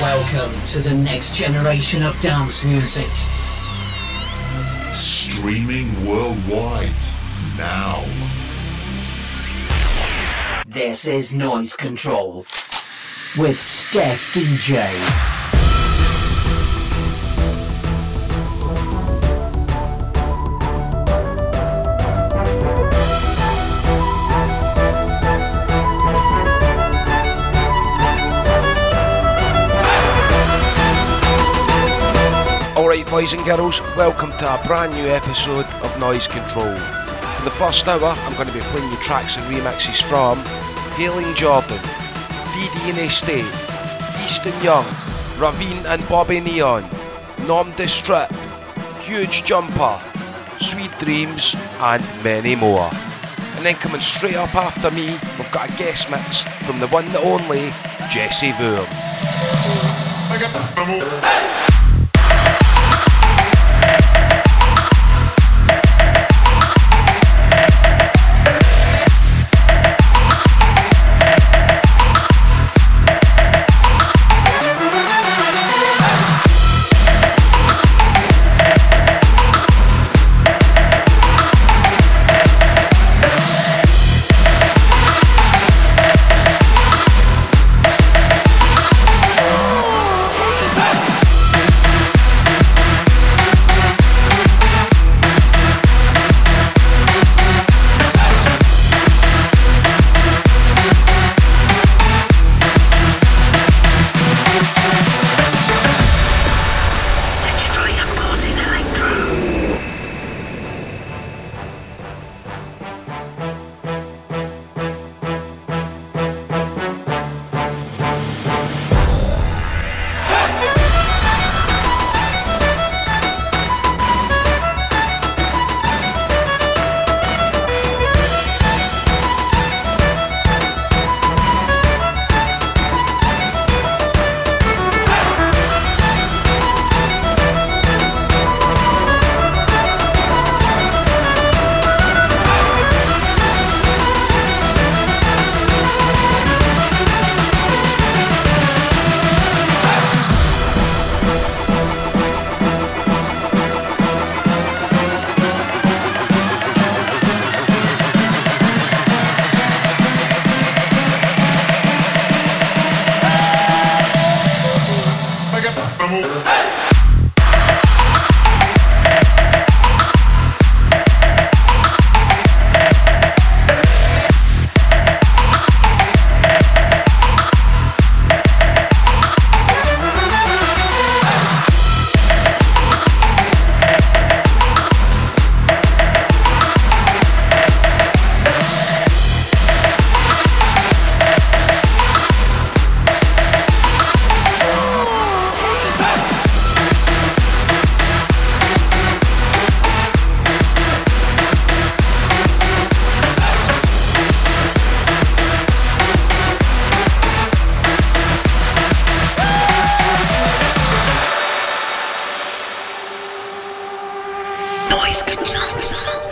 Welcome to the next generation of dance music. Streaming worldwide now. This is Noise Control with Steph DJ. Boys and girls, welcome to a brand new episode of Noise Control. For the first hour, I'm going to be playing you tracks and remixes from Hailing Jordan, Dee and Estate, Easton Young, Ravine and Bobby Neon, Nom de Strip, Huge Jumper, Sweet Dreams, and many more. And then coming straight up after me, we've got a guest mix from the one and only Jesse Voom. voice control.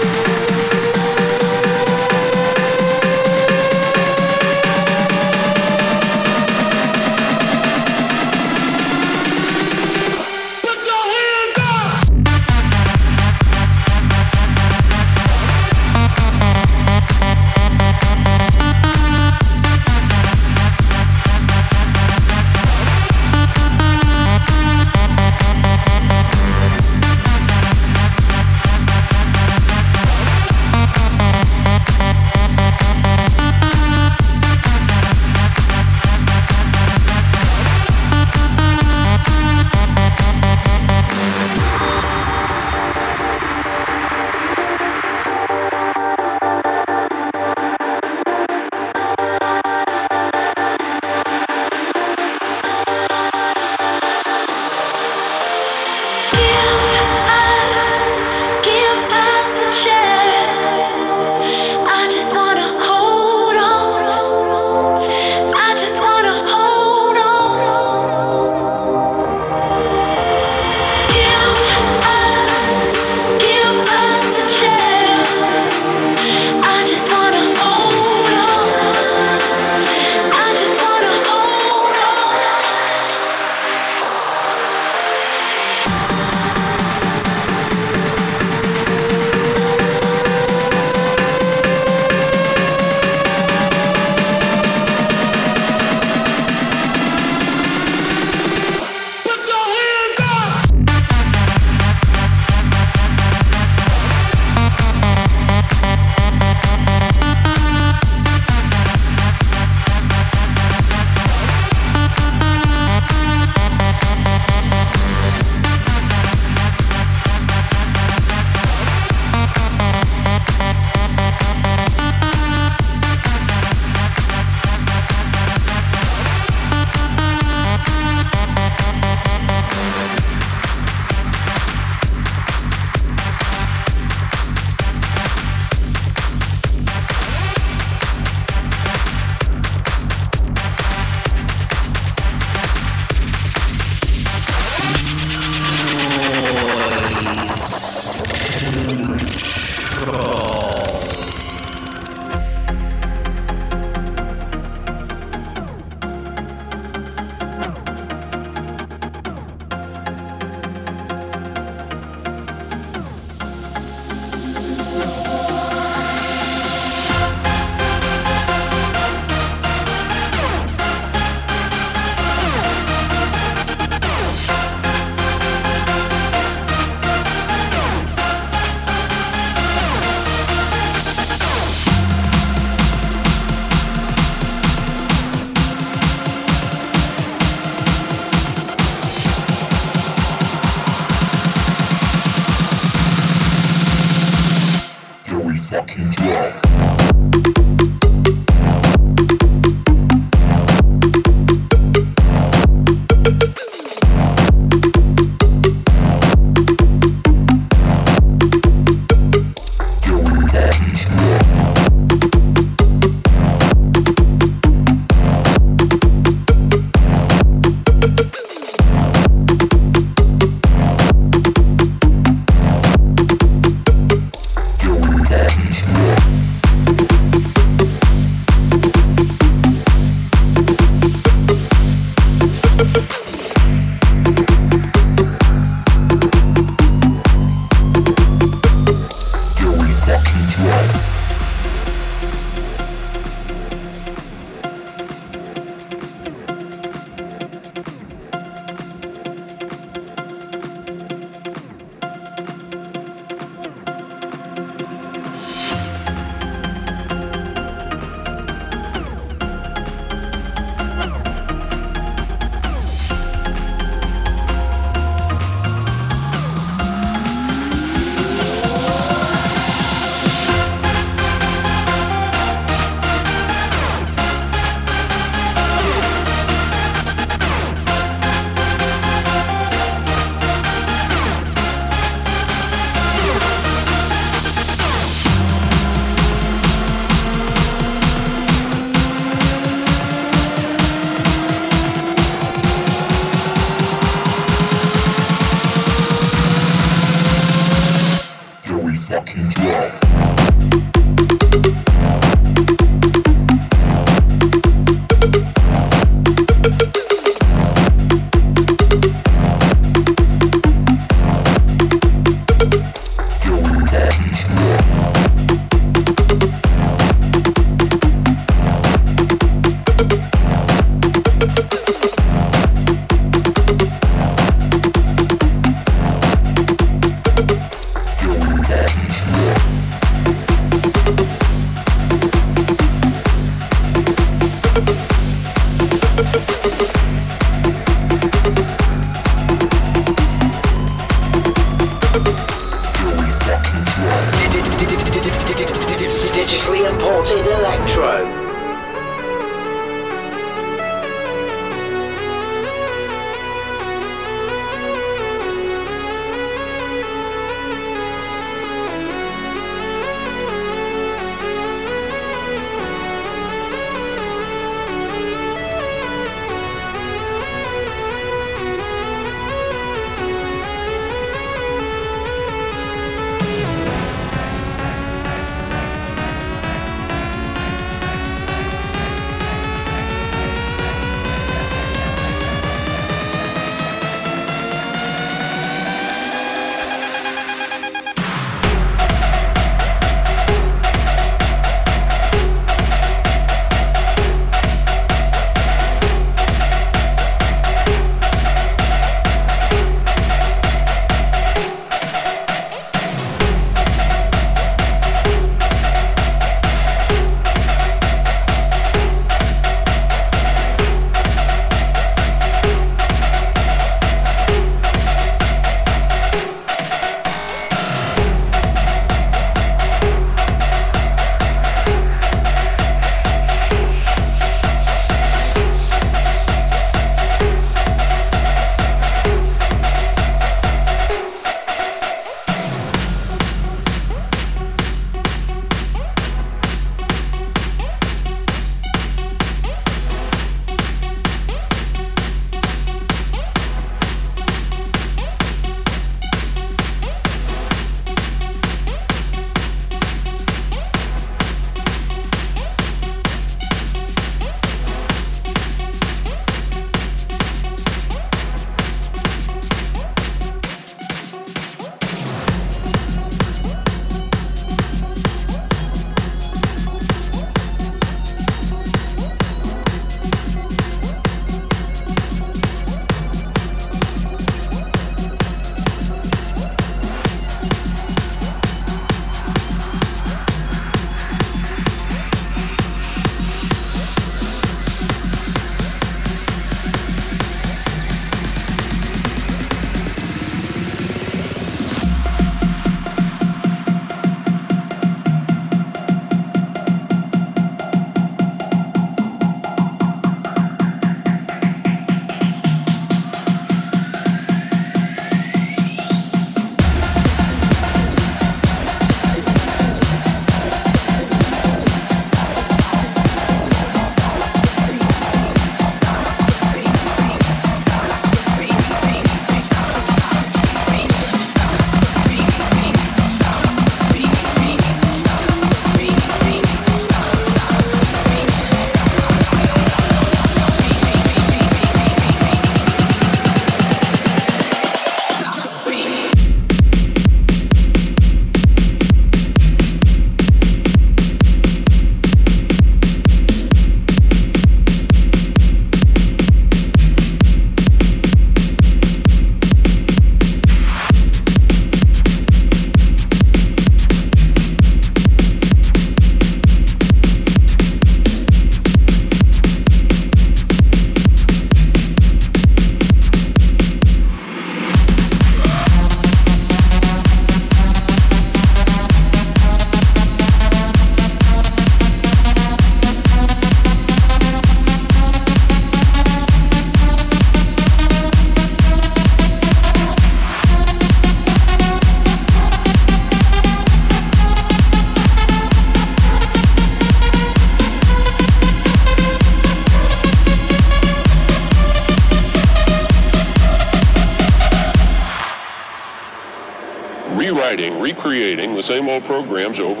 Old programs over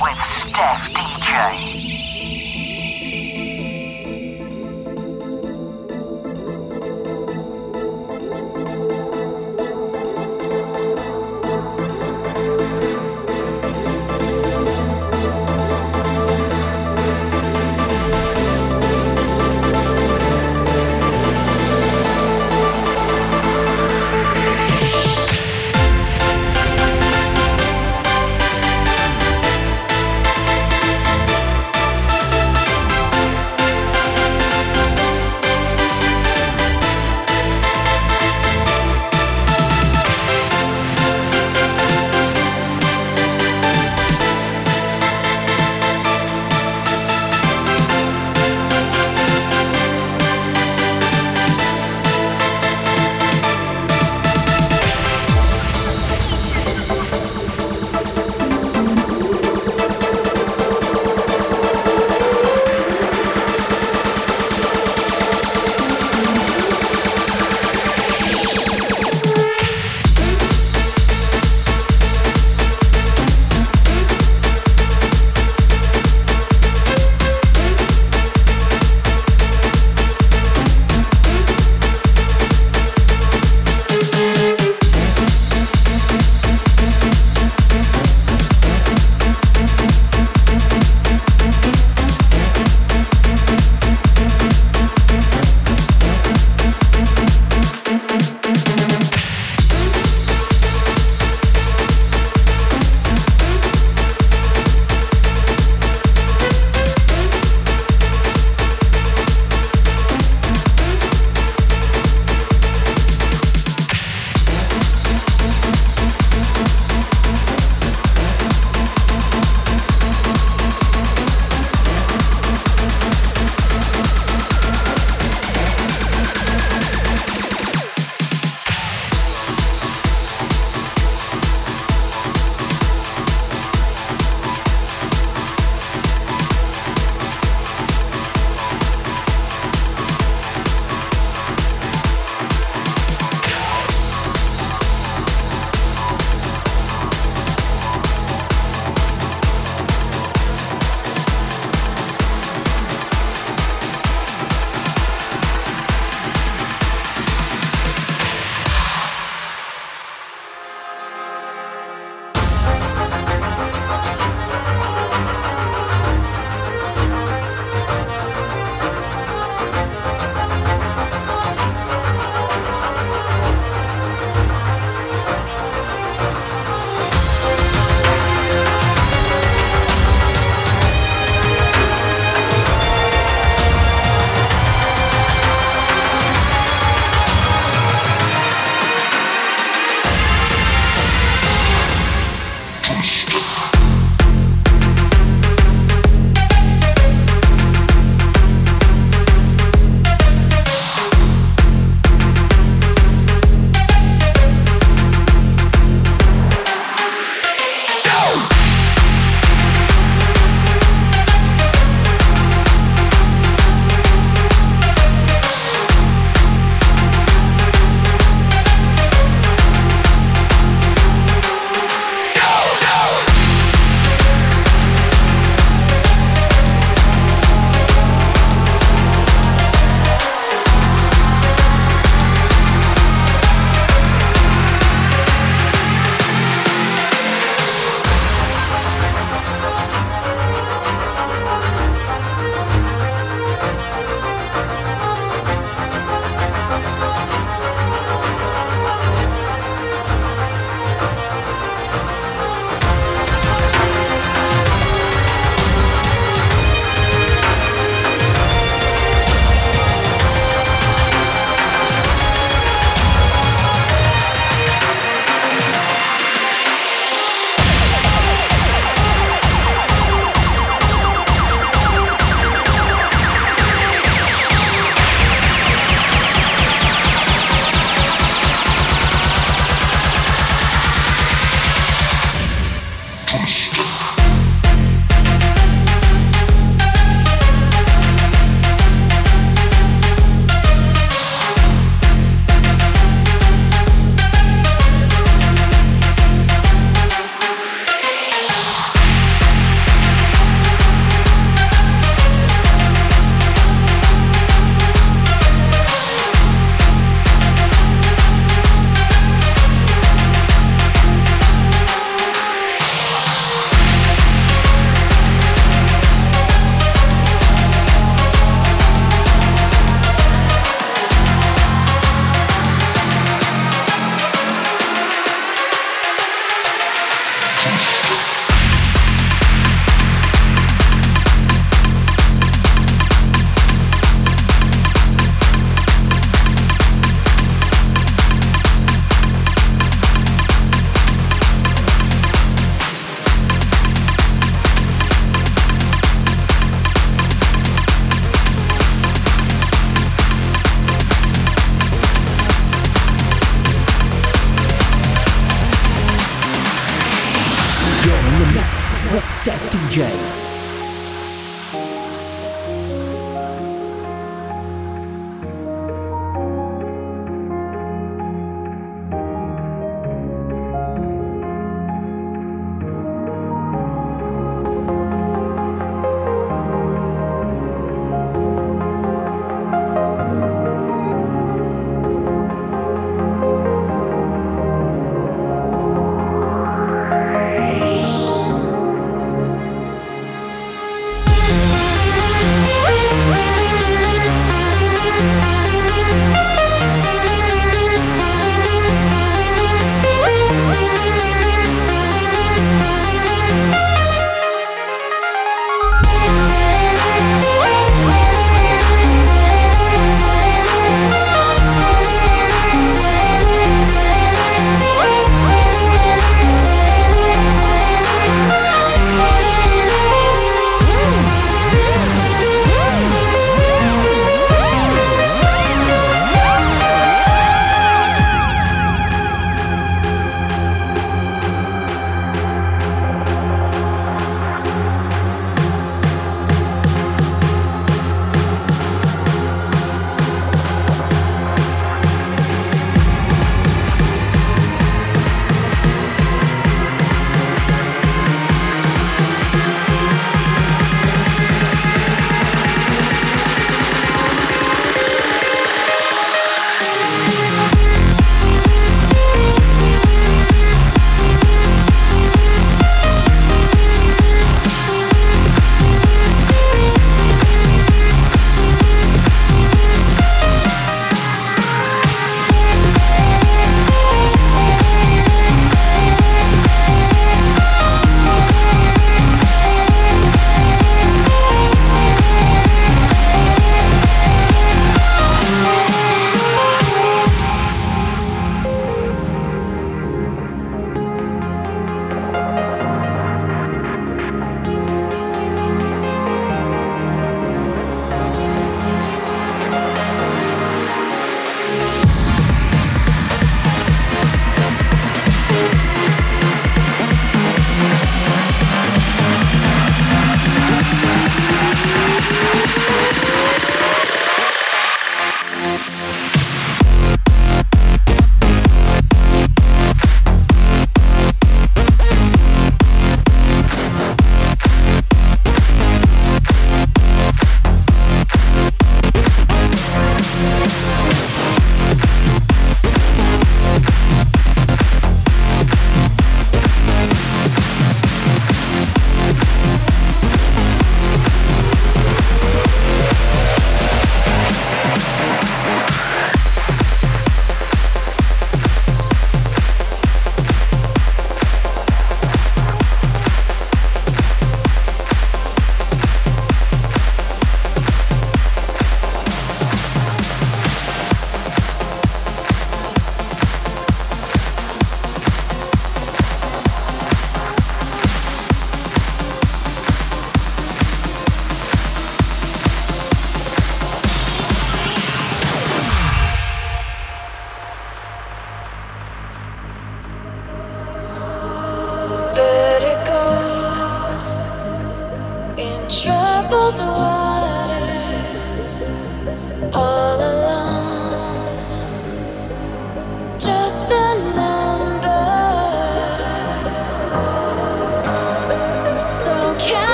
with Steph DJ.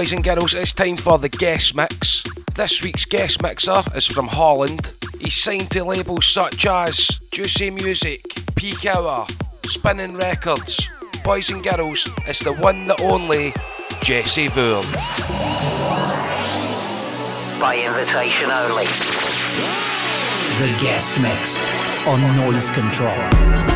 Boys and girls, it's time for the guest mix. This week's guest mixer is from Holland. He's signed to labels such as Juicy Music, Peak Hour, Spinnin' Records. Boys and girls, it's the one, the only, Jesse Voorn. By invitation only. The guest mix on noise control.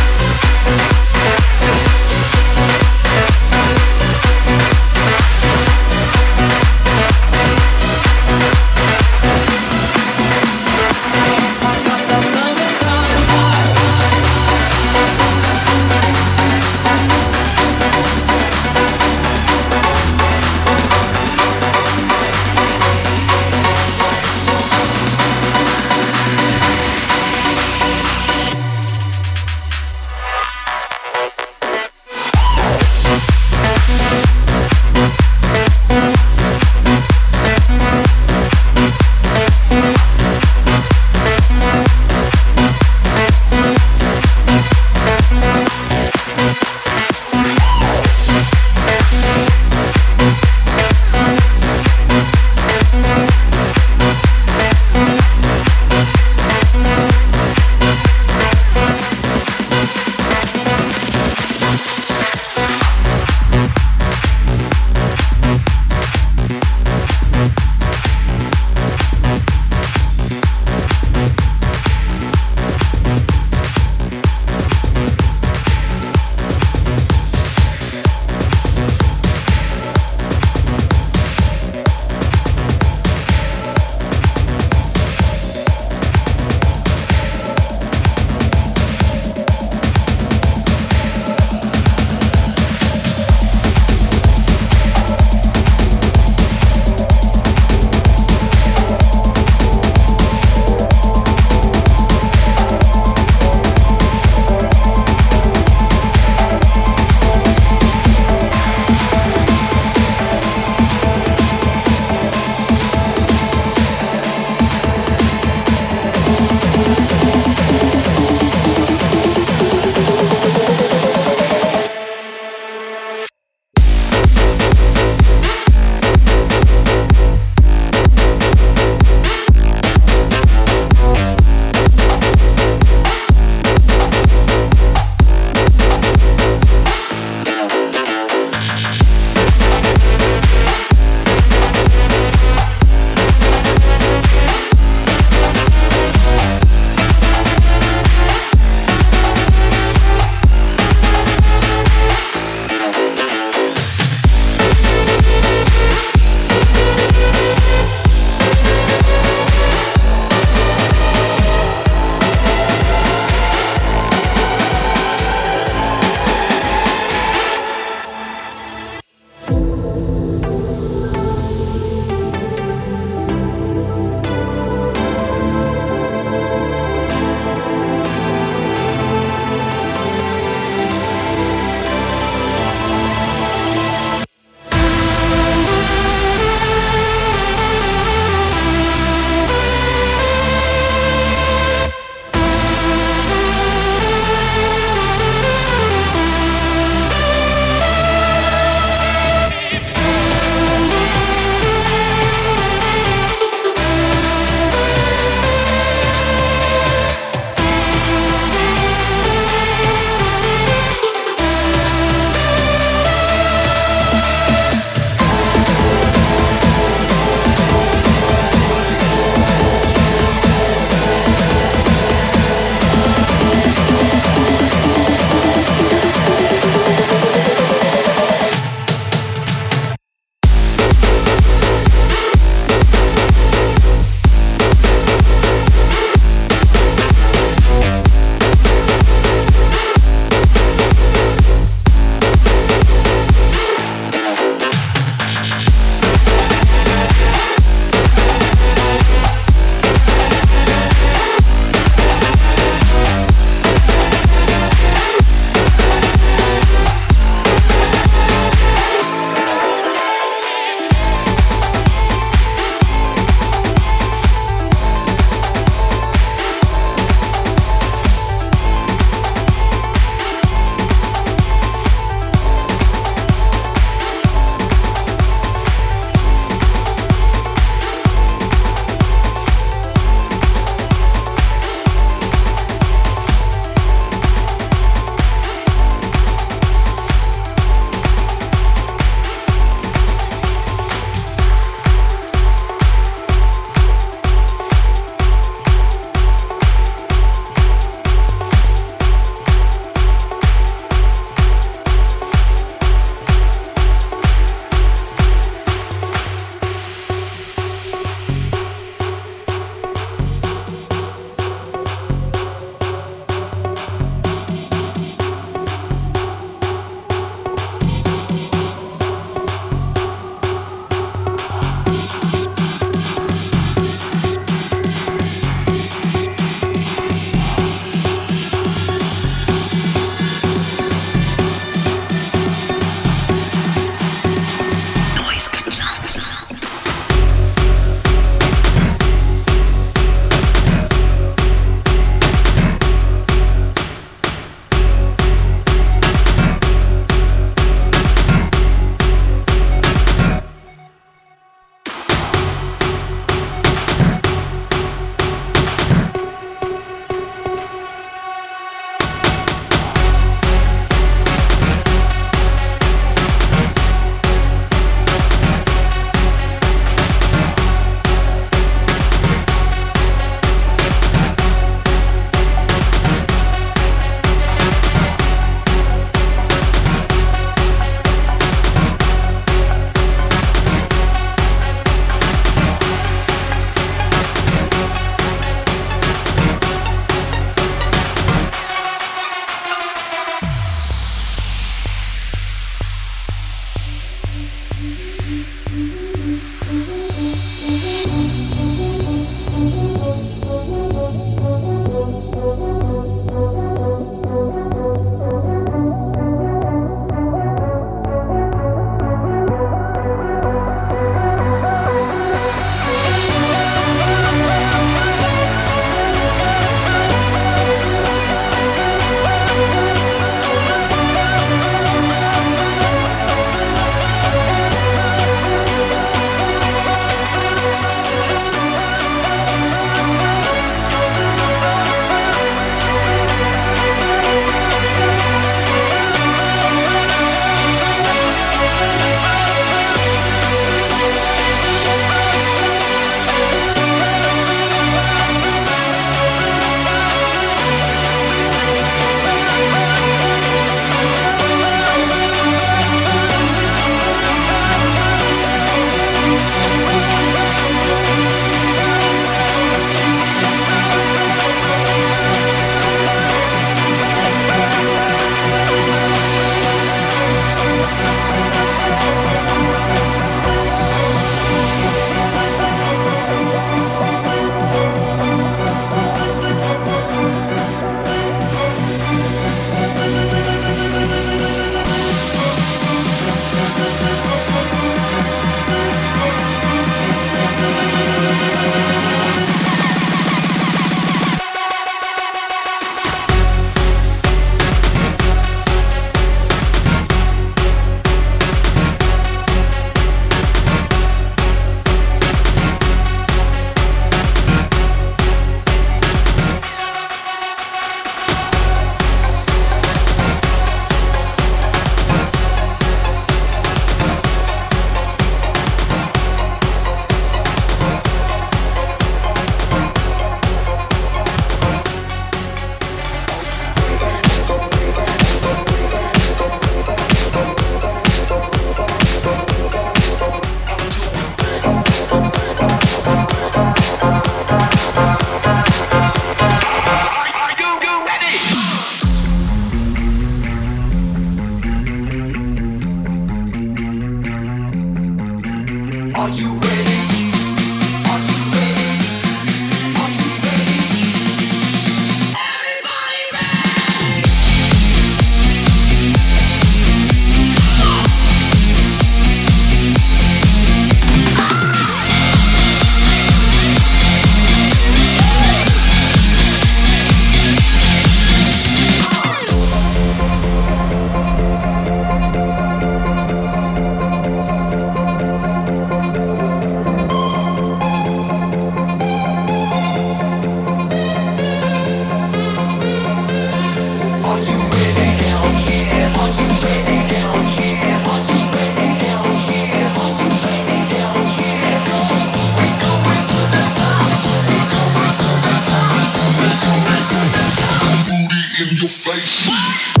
your face.